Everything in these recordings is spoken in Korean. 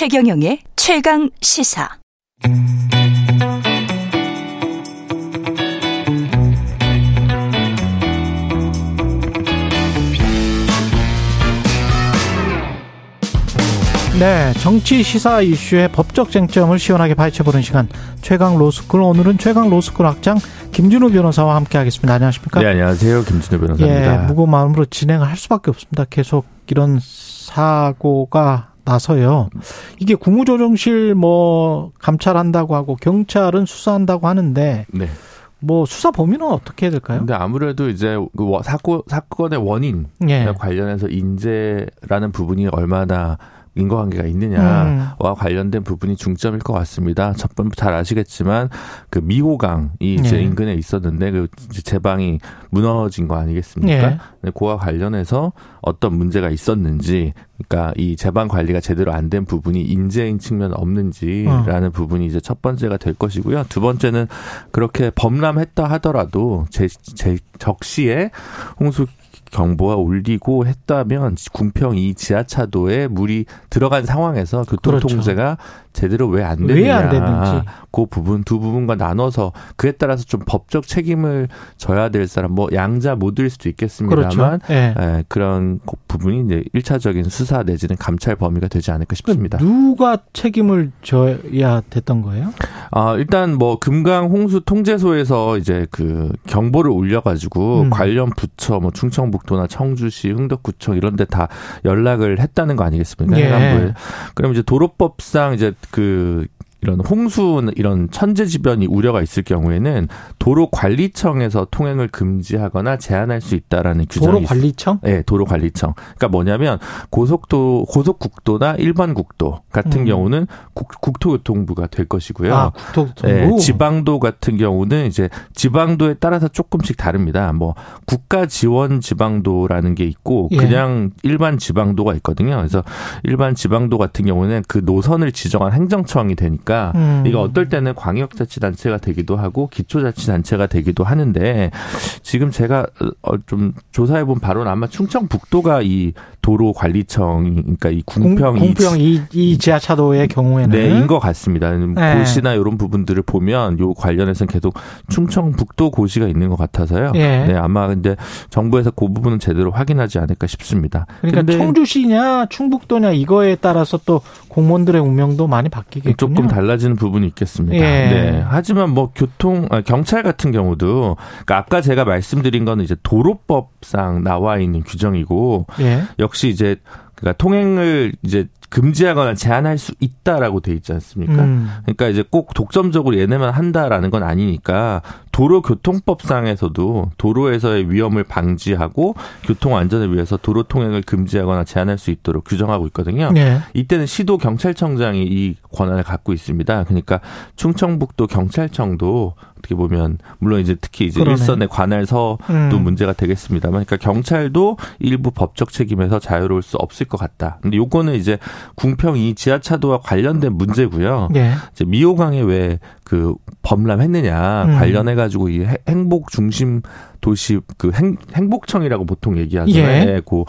최경영의 최강 시사. 네, 정치 시사 이슈의 법적 쟁점을 시원하게 파헤쳐보는 시간 최강 로스쿨 오늘은 최강 로스쿨 학장 김준호 변호사와 함께하겠습니다. 안녕하십니까? 네, 안녕하세요. 김준호 변호사입니다. 예, 무거운 마음으로 진행을 할 수밖에 없습니다. 계속 이런 사고가 나서요. 이게 국무조정실 뭐 감찰한다고 하고 경찰은 수사한다고 하는데 네. 뭐 수사 범위는 어떻게 해야 될까요? 근데 아무래도 이제 그 사고 사건의 원인 예. 관련해서 인재라는 부분이 얼마나 인과관계가 있느냐와 음. 관련된 부분이 중점일 것 같습니다. 첫 번째 잘 아시겠지만 그 미호강이 이제 예. 인근에 있었는데 그 제방이 무너진 거 아니겠습니까? 예. 네, 그와 관련해서 어떤 문제가 있었는지, 그러니까 이 제방 관리가 제대로 안 된 부분이 인재인 측면 없는지라는 어. 부분이 이제 첫 번째가 될 것이고요. 두 번째는 그렇게 범람했다 하더라도 제, 제 적시에 홍수 경보가 울리고 했다면 궁평 이 지하차도에 물이 들어간 상황에서 교통 통제가 제대로 왜 안 되느냐. 그렇죠. 왜안 됐는지. 그 부분 두 부분과 나눠서 그에 따라서 좀 법적 책임을 져야 될 사람 뭐 양자 모두일 수도 있겠습니다만 그렇죠. 예. 에, 그런 부분이 이제 일차적인 수사 내지는 감찰 범위가 되지 않을까 싶습니다. 누가 책임을 져야 됐던 거예요? 아, 일단 뭐 금강 홍수 통제소에서 이제 그 경보를 올려가지고 음. 관련 부처 뭐 충청북도나 청주시, 흥덕구청 이런 데 다 연락을 했다는 거 아니겠습니까? 예. 해관부에. 그럼 이제 도로법상 이제 그 이런 홍수 이런 천재지변이 우려가 있을 경우에는 도로관리청에서 통행을 금지하거나 제한할 수 있다라는 규정이 도로관리청? 네, 도로관리청. 그러니까 뭐냐면 고속도 고속국도나 일반 국도 같은 음. 경우는 국, 국토교통부가 될 것이고요. 아, 국토교통부. 네, 지방도 같은 경우는 이제 지방도에 따라서 조금씩 다릅니다. 뭐 국가 지원 지방도라는 게 있고 예. 그냥 일반 지방도가 있거든요. 그래서 일반 지방도 같은 경우는 그 노선을 지정한 행정청이 되니까 음. 이거 어떨 때는 광역자치단체가 되기도 하고 기초자치단체가 되기도 하는데 지금 제가 어, 좀 조사해 본 바로는 아마 충청북도가 이 도로 관리청 그러니까 이 궁평 이 공평 이, 이 지하차도의 경우에는 네, 인것 같습니다. 네. 고시나 이런 부분들을 보면 요 관련해서는 계속 충청북도 고시가 있는 것 같아서요. 예. 네, 아마 근데 정부에서 그 부분은 제대로 확인하지 않을까 싶습니다. 그러니까 청주시냐 충북도냐 이거에 따라서 또 공무원들의 운명도 많이 바뀌겠군요. 조금 달라지는 부분이 있겠습니다. 예. 네. 하지만 뭐 교통 아, 경찰 같은 경우도 그러니까 아까 제가 말씀드린 거는 이제 도로법상 나와 있는 규정이고 예. 역시 이제 그러니까 통행을 이제 금지하거나 제한할 수 있다라고 돼 있지 않습니까? 음. 그러니까 이제 꼭 독점적으로 얘네만 한다라는 건 아니니까 도로교통법상에서도 도로에서의 위험을 방지하고 교통 안전을 위해서 도로 통행을 금지하거나 제한할 수 있도록 규정하고 있거든요. 예. 이때는 시도 경찰청장이 이 권한을 갖고 있습니다. 그러니까 충청북도 경찰청도 어떻게 보면 물론 이제 특히 이제 그러네. 일선의 관할서도 음. 문제가 되겠습니다만, 그러니까 경찰도 일부 법적 책임에서 자유로울 수 없을 것 같다. 근데 요거는 이제 궁평 이 지하차도와 관련된 문제고요. 예. 이제 미호강에 왜 그 범람했느냐 음. 관련해 가지고 이 해- 행복 중심 도시 그 행, 행복청이라고 보통 얘기하잖아요. 예. 네, 그,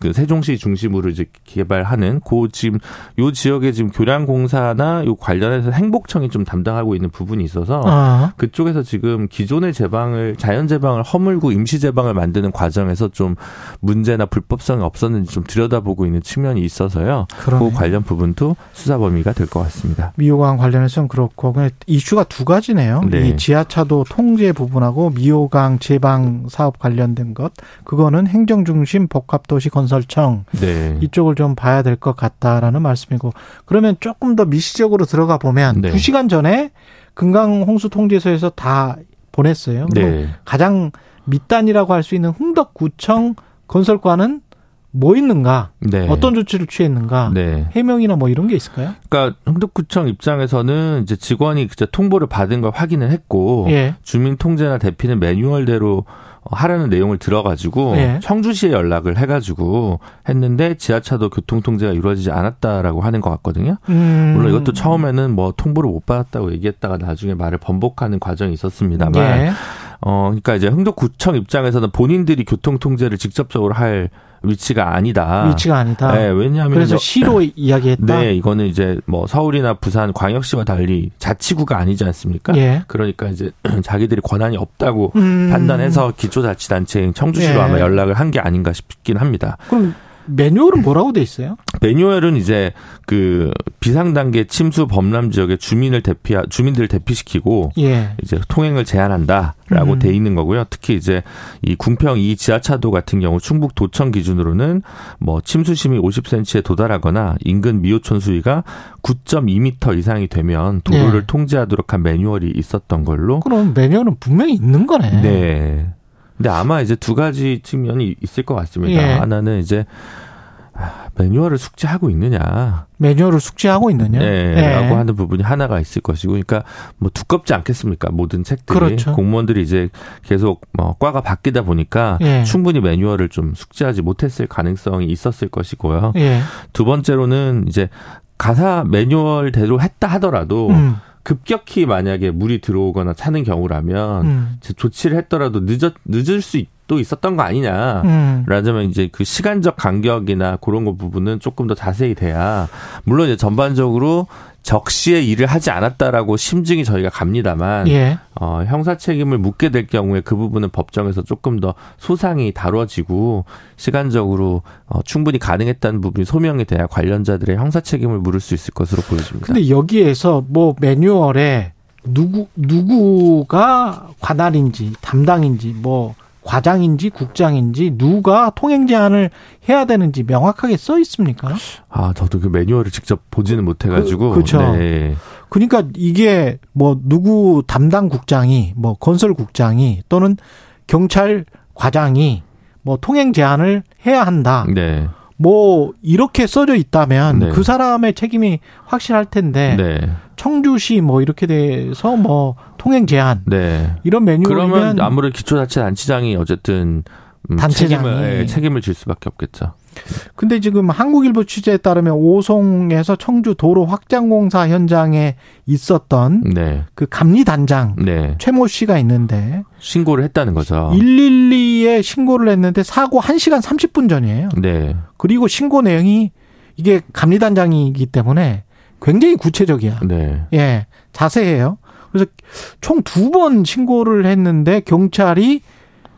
그 세종시 중심으로 이제 개발하는 그 지금 요 지역에 지금 교량 공사나 요 관련해서 행복청이 좀 담당하고 있는 부분이 있어서 아. 그쪽에서 지금 기존의 제방을 자연 제방을 허물고 임시 제방을 만드는 과정에서 좀 문제나 불법성이 없었는지 좀 들여다보고 있는 측면이 있어서요. 그러네. 그 관련 부분도 수사 범위가 될 것 같습니다. 미호강 관련해서는 그렇고 그냥 이슈가 두 가지네요. 네. 이 지하차도 통제 부분하고 미호강 제방 사업 관련된 것 그거는 행정 중심 복합도시 건설청 네. 이쪽을 좀 봐야 될 것 같다라는 말씀이고 그러면 조금 더 미시적으로 들어가 보면 네. 두 시간 전에 금강 홍수 통제소에서 다 보냈어요. 네. 가장 밑단이라고 할 수 있는 흥덕구청 건설과는 뭐 있는가? 네. 어떤 조치를 취했는가? 네. 해명이나 뭐 이런 게 있을까요? 그러니까 흥덕구청 입장에서는 이제 직원이 그제 통보를 받은 걸 확인을 했고 예. 주민 통제나 대피는 매뉴얼대로 하라는 내용을 들어가지고 예. 청주시에 연락을 해가지고 했는데 지하차도 교통 통제가 이루어지지 않았다라고 하는 것 같거든요. 음. 물론 이것도 처음에는 뭐 통보를 못 받았다고 얘기했다가 나중에 말을 번복하는 과정이 있었습니다만, 예. 어, 그러니까 이제 흥덕구청 입장에서는 본인들이 교통 통제를 직접적으로 할 위치가 아니다. 위치가 아니다. 네, 왜냐하면 그래서 시로 이야기했다. 네, 이거는 이제 뭐 서울이나 부산 광역시와 달리 자치구가 아니지 않습니까? 예. 그러니까 이제 자기들이 권한이 없다고 음. 판단해서 기초자치단체인 청주시로 예. 아마 연락을 한 게 아닌가 싶긴 합니다. 그럼 매뉴얼은 뭐라고 돼 있어요? 매뉴얼은 이제 그 비상 단계 침수 범람 지역의 주민을 대피 주민들을 대피시키고 예. 이제 통행을 제한한다라고 음. 돼 있는 거고요. 특히 이제 이 궁평 이 지하차도 같은 경우 충북 도청 기준으로는 뭐 침수 심이 50cm에 도달하거나 인근 미호촌 수위가 9.2m 이상이 되면 도로를 예. 통제하도록 한 매뉴얼이 있었던 걸로. 그럼 매뉴얼은 분명히 있는 거네. 네. 근데 아마 이제 두 가지 측면이 있을 것 같습니다. 예. 하나는 이제 아, 매뉴얼을 숙지하고 있느냐. 매뉴얼을 숙지하고 있느냐? 네, 예. 라고 하는 부분이 하나가 있을 것이고, 그러니까 뭐 두껍지 않겠습니까? 모든 책들이 그렇죠. 공무원들이 이제 계속 뭐 과가 바뀌다 보니까 예. 충분히 매뉴얼을 좀 숙지하지 못했을 가능성이 있었을 것이고요. 예. 두 번째로는 이제 가사 매뉴얼대로 했다 하더라도 음. 급격히 만약에 물이 들어오거나 차는 경우라면 음. 조치를 했더라도 늦었 늦을 수또 있었던 거 아니냐. 음. 라자면 이제 그 시간적 간격이나 그런 거 부분은 조금 더 자세히 돼야 물론 이제 전반적으로 적시에 일을 하지 않았다라고 심증이 저희가 갑니다만 예. 어, 형사 책임을 묻게 될 경우에 그 부분은 법정에서 조금 더 소상히 다뤄지고 시간적으로 어, 충분히 가능했다는 부분이 소명이 돼야 관련자들의 형사 책임을 물을 수 있을 것으로 보여집니다. 근데 여기에서 뭐 매뉴얼에 누구 누구가 관할인지 담당인지 뭐 과장인지 국장인지 누가 통행 제한을 해야 되는지 명확하게 써 있습니까? 아 저도 그 매뉴얼을 직접 보지는 못해가지고 그- 그쵸. 네. 그러니까 이게 뭐 누구 담당 국장이 뭐 건설 국장이 또는 경찰 과장이 뭐 통행 제한을 해야 한다. 네. 뭐 이렇게 써져 있다면 네. 그 사람의 책임이 확실할 텐데 네. 청주시 뭐 이렇게 돼서 뭐 통행 제한 네. 이런 그러면 매뉴얼이면 아무래도 기초자치단체장이 어쨌든 음, 단체장이. 책임을, 예, 책임을 질 수밖에 없겠죠. 근데 지금 한국일보 취재에 따르면 오송에서 청주 도로 확장 공사 현장에 있었던 네, 그 감리 단장 네 최모 씨가 있는데 신고를 했다는 거죠. 112에 신고를 했는데 사고 1시간 30분 전이에요. 네, 그리고 신고 내용이 이게 감리 단장이기 때문에 굉장히 구체적이야. 네, 예, 자세해요. 그래서 총 두 번 신고를 했는데 경찰이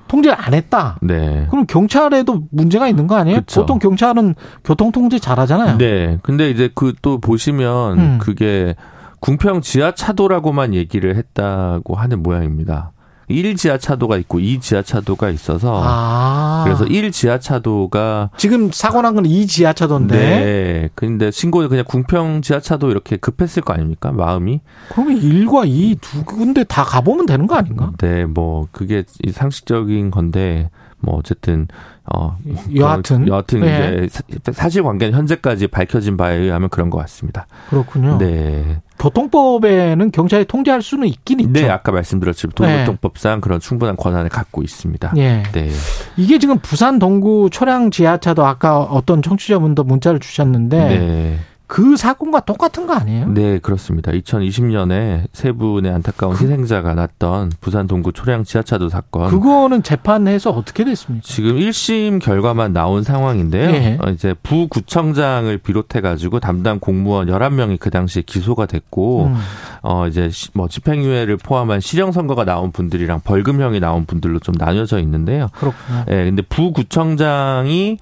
통제를 안 했다. 네. 그럼 경찰에도 문제가 있는 거 아니에요? 그쵸. 보통 경찰은 교통 통제 잘하잖아요. 네. 근데 이제 그 또 보시면 음. 그게 궁평 지하차도라고만 얘기를 했다고 하는 모양입니다. 1 지하차도가 있고 2 지하차도가 있어서 아. 그래서 1 지하차도가 지금 사고 난 건 이 지하차도인데 네. 근데 신고는 그냥 궁평 지하차도 이렇게 급했을 거 아닙니까? 마음이. 그러면 1과 2두 군데 다 가보면 되는 거 아닌가? 네, 뭐 그게 이 상식적인 건데 뭐 어쨌든 어 여하튼. 그, 여하튼 네. 이제 사- 사실관계는 현재까지 밝혀진 바에 의하면 그런 것 같습니다. 그렇군요. 네, 교통법에는 경찰이 통제할 수는 있긴 있죠. 네 아까 말씀드렸지만 도로교통법상 그런 충분한 권한을 갖고 있습니다. 예. 네, 이게 지금 부산 동구 초량 지하차도 아까 어떤 청취자분도 문자를 주셨는데 네, 그 사건과 똑같은 거 아니에요? 네 그렇습니다. 2020년에 세 분의 안타까운 희생자가 났던 부산 동구 초량 지하차도 사건. 그거는 재판해서 어떻게 됐습니까? 지금 1심 결과만 나온 상황인데요. 예. 어, 이제 부구청장을 비롯해 가지고 담당 공무원 11명이 그 당시에 기소가 됐고, 음. 어, 이제 시- 뭐 집행유예를 포함한 실형선고가 나온 분들이랑 벌금형이 나온 분들로 좀 나뉘어져 있는데요. 그렇군요. 예, 근데 부구청장이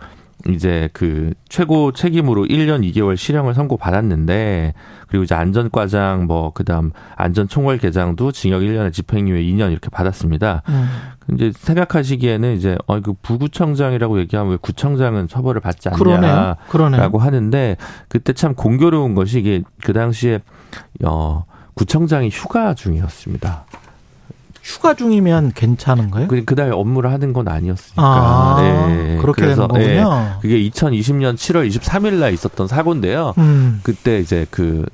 이제 그 최고 책임으로 1년 2개월 실형을 선고받았는데 그리고 이제 안전과장 뭐 그다음 안전총괄계장도 징역 1년에 집행유예 2년 이렇게 받았습니다. 음. 이제 생각하시기에는 이제 어그 부구청장이라고 얘기하면 왜 구청장은 처벌을 받지. 않냐라고 그러네요. 하는데 그때 참 공교로운 것이 이게 그 당시에 어 구청장이 휴가 중이었습니다. 휴가 중이면 괜찮은 거예요? 그 그날 업무를 하는 건 아니었으니까. 아, 네. 그렇게 그래서, 되는 네. 거군요. 그게 2020년 7월 23일 날 있었던 사고인데요. 음. 그때 이제 그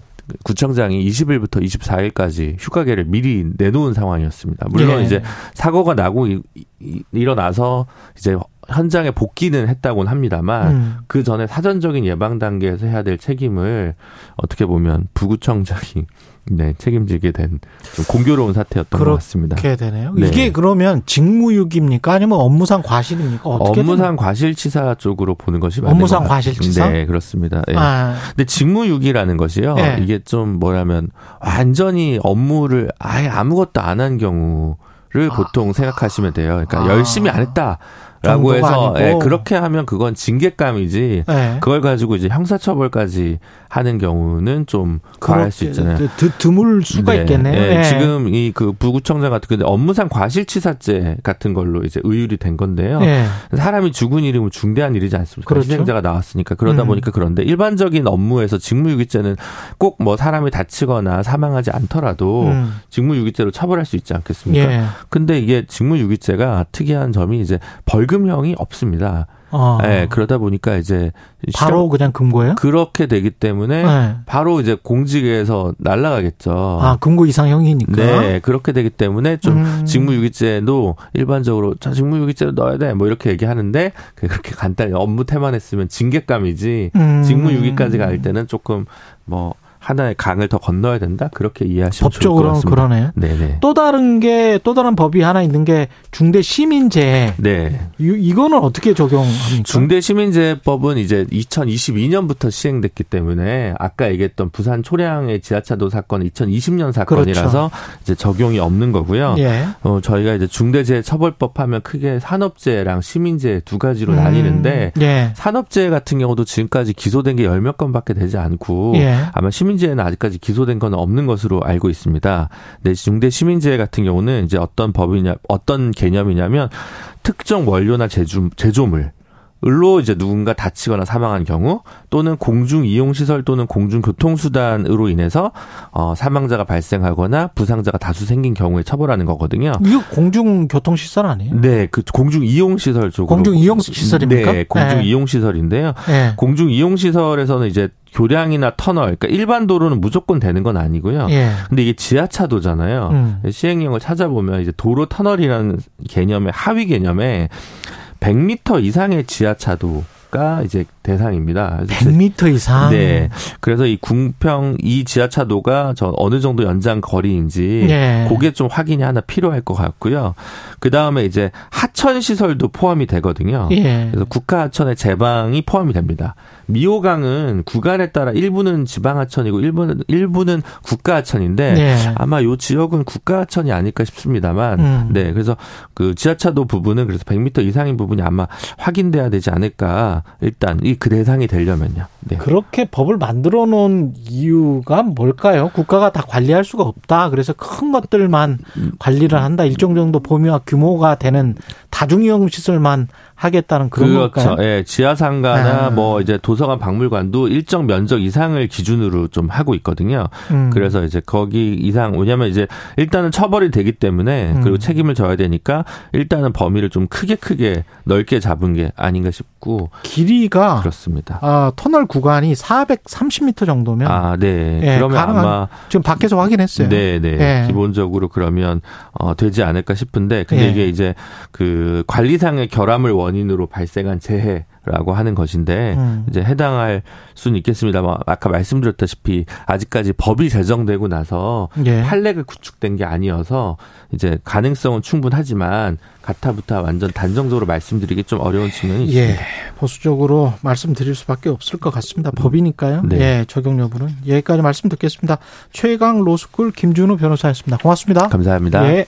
구청장이 20일부터 24일까지 휴가계를 미리 내놓은 상황이었습니다. 물론 예. 이제 사고가 나고 이- 이- 일어나서 이제 현장에 복귀는 했다고는 합니다만 음. 그 전에 사전적인 예방 단계에서 해야 될 책임을 어떻게 보면 부구청장이 네, 책임지게 된 좀 공교로운 사태였던 것 같습니다. 그렇게 되네요. 네. 이게 그러면 직무유기입니까? 아니면 업무상 과실입니까? 어떻게 업무상 되나요? 과실치사 쪽으로 보는 것이 맞는 업무상. 과실치사? 네, 그렇습니다. 예. 아, 근데 직무유기라는 것이요. 네. 이게 좀 뭐냐면 완전히 업무를 아예 아무것도 안 한 경우를 보통 생각하시면 돼요. 그러니까 아. 열심히 안 했다. 라고 해서. 예, 그렇게 하면 그건 징계감이지. 네. 그걸 가지고 이제 형사처벌까지 하는 경우는 좀 과할 수 있잖아요. 드, 드물 수가 네, 있겠네요. 예, 예. 지금 이 그 부구청장 같은 근데 업무상 과실치사죄 같은 걸로 이제 의율이 된 건데요. 예. 사람이 죽은 일이 뭐 중대한 일이지 않습니까? 그렇죠. 희생자가 나왔으니까 그러다 음. 보니까 그런데 일반적인 업무에서 직무유기죄는 꼭 뭐 사람이 다치거나 사망하지 않더라도 음. 직무유기죄로 처벌할 수 있지 않겠습니까? 예. 근데 이게 직무유기죄가 특이한 점이 이제 벌 금형이 없습니다. 어. 예, 그러다 보니까 이제 바로 그냥 금고예요? 그렇게 되기 때문에 네. 바로 이제 공직에서 날아가겠죠. 아, 금고 이상형이니까. 네, 그렇게 되기 때문에 좀 음. 직무유기죄도 일반적으로 자 직무유기죄로 넣어야 돼 뭐 이렇게 얘기하는데 그렇게 간단히 업무 태만 했으면 징계감이지 음. 직무유기까지 갈 때는 조금 뭐 하나의 강을 더 건너야 된다 그렇게 이해하시면 좋을 것 법적으로는 같습니다. 그러네요. 네네. 또 다른 게, 또 다른 법이 하나 있는 게 중대 시민죄. 네. 이, 이거는 어떻게 적용합니까? 중대 시민재법은 이제 2022년부터 시행됐기 때문에 아까 얘기했던 부산 초량의 지하차 도 사건은 2020년 사건이라서 이제 적용이 없는 거고요. 예. 어, 저희가 이제 중대재해 처벌법 하면 크게 산업재해랑 시민재해 두 가지로 음. 나뉘는데 예. 산업재해 같은 경우도 지금까지 기소된 게 열 몇 건밖에 되지 않고 예. 아마 시민 재해는 아직까지 기소된 건 없는 것으로 알고 있습니다. 네, 중대 시민재해 같은 경우는 이제 어떤 법이냐, 어떤 개념이냐면 특정 원료나 제조, 제조물 을로 이제 누군가 다치거나 사망한 경우 또는 공중 이용 시설 또는 공중 교통 수단으로 인해서 어 사망자가 발생하거나 부상자가 다수 생긴 경우에 처벌하는 거거든요. 이거 공중 교통 시설 아니에요? 네, 그 공중 이용 시설 쪽으로 공중 이용 시설입니까? 네, 공중 네. 이용 시설인데요. 예. 공중 이용 시설에서는 이제 교량이나 터널, 그러니까 일반 도로는 무조건 되는 건 아니고요. 예. 근데 이게 지하차도잖아요. 음. 시행령을 찾아보면 이제 도로 터널이라는 개념의 하위 개념에 100m 이상의 지하차도 가 이제 대상입니다. 그래서 100m 이상. 네. 그래서 이 궁평 이 지하차도가 저 어느 정도 연장 거리인지 예. 그게 좀 확인이 하나 필요할 것 같고요. 그 다음에 이제 하천 시설도 포함이 되거든요. 예. 그래서 국가 하천의 제방이 포함이 됩니다. 미호강은 구간에 따라 일부는 지방 하천이고 일부는 일부는 국가 하천인데 예. 아마 요 지역은 국가 하천이 아닐까 싶습니다만 음. 네 그래서 그 지하차도 부분은 그래서 100m 이상인 부분이 아마 확인돼야 되지 않을까 일단 이 그 대상이 되려면요. 네. 그렇게 법을 만들어 놓은 이유가 뭘까요? 국가가 다 관리할 수가 없다. 그래서 큰 것들만 관리를 한다. 일정 정도 범위와 규모가 되는 다중이용 시설만 하겠다는 그런 그렇죠. 걸까요? 예, 지하상가나 아. 뭐 이제 도서관 박물관도 일정 면적 이상을 기준으로 좀 하고 있거든요. 음. 그래서 이제 거기 이상 왜냐면 이제 일단은 처벌이 되기 때문에 음. 그리고 책임을 져야 되니까 일단은 범위를 좀 크게 크게 넓게 잡은 게 아닌가 싶고 길이가 그렇습니다. 아, 터널 구간이 430m 정도면 아, 네. 예, 그러면 아마 지금 밖에서 확인했어요. 네, 네. 예. 기본적으로 그러면 어 되지 않을까 싶은데 근데 예. 이게 이제 그 관리상의 결함을 원인으로 발생한 재해라고 하는 것인데 음. 이제 해당할 수는 있겠습니다만 아까 말씀드렸다시피 아직까지 법이 제정되고 나서 예. 판례가 구축된 게 아니어서 이제 가능성은 충분하지만 가타부타 완전 단정적으로 말씀드리기 좀 어려운 측면이 있습니다. 예, 보수적으로 말씀드릴 수밖에 없을 것 같습니다. 법이니까요. 네. 예, 적용 여부는 여기까지 말씀 듣겠습니다. 최강 로스쿨 김준우 변호사였습니다. 고맙습니다. 감사합니다. 예.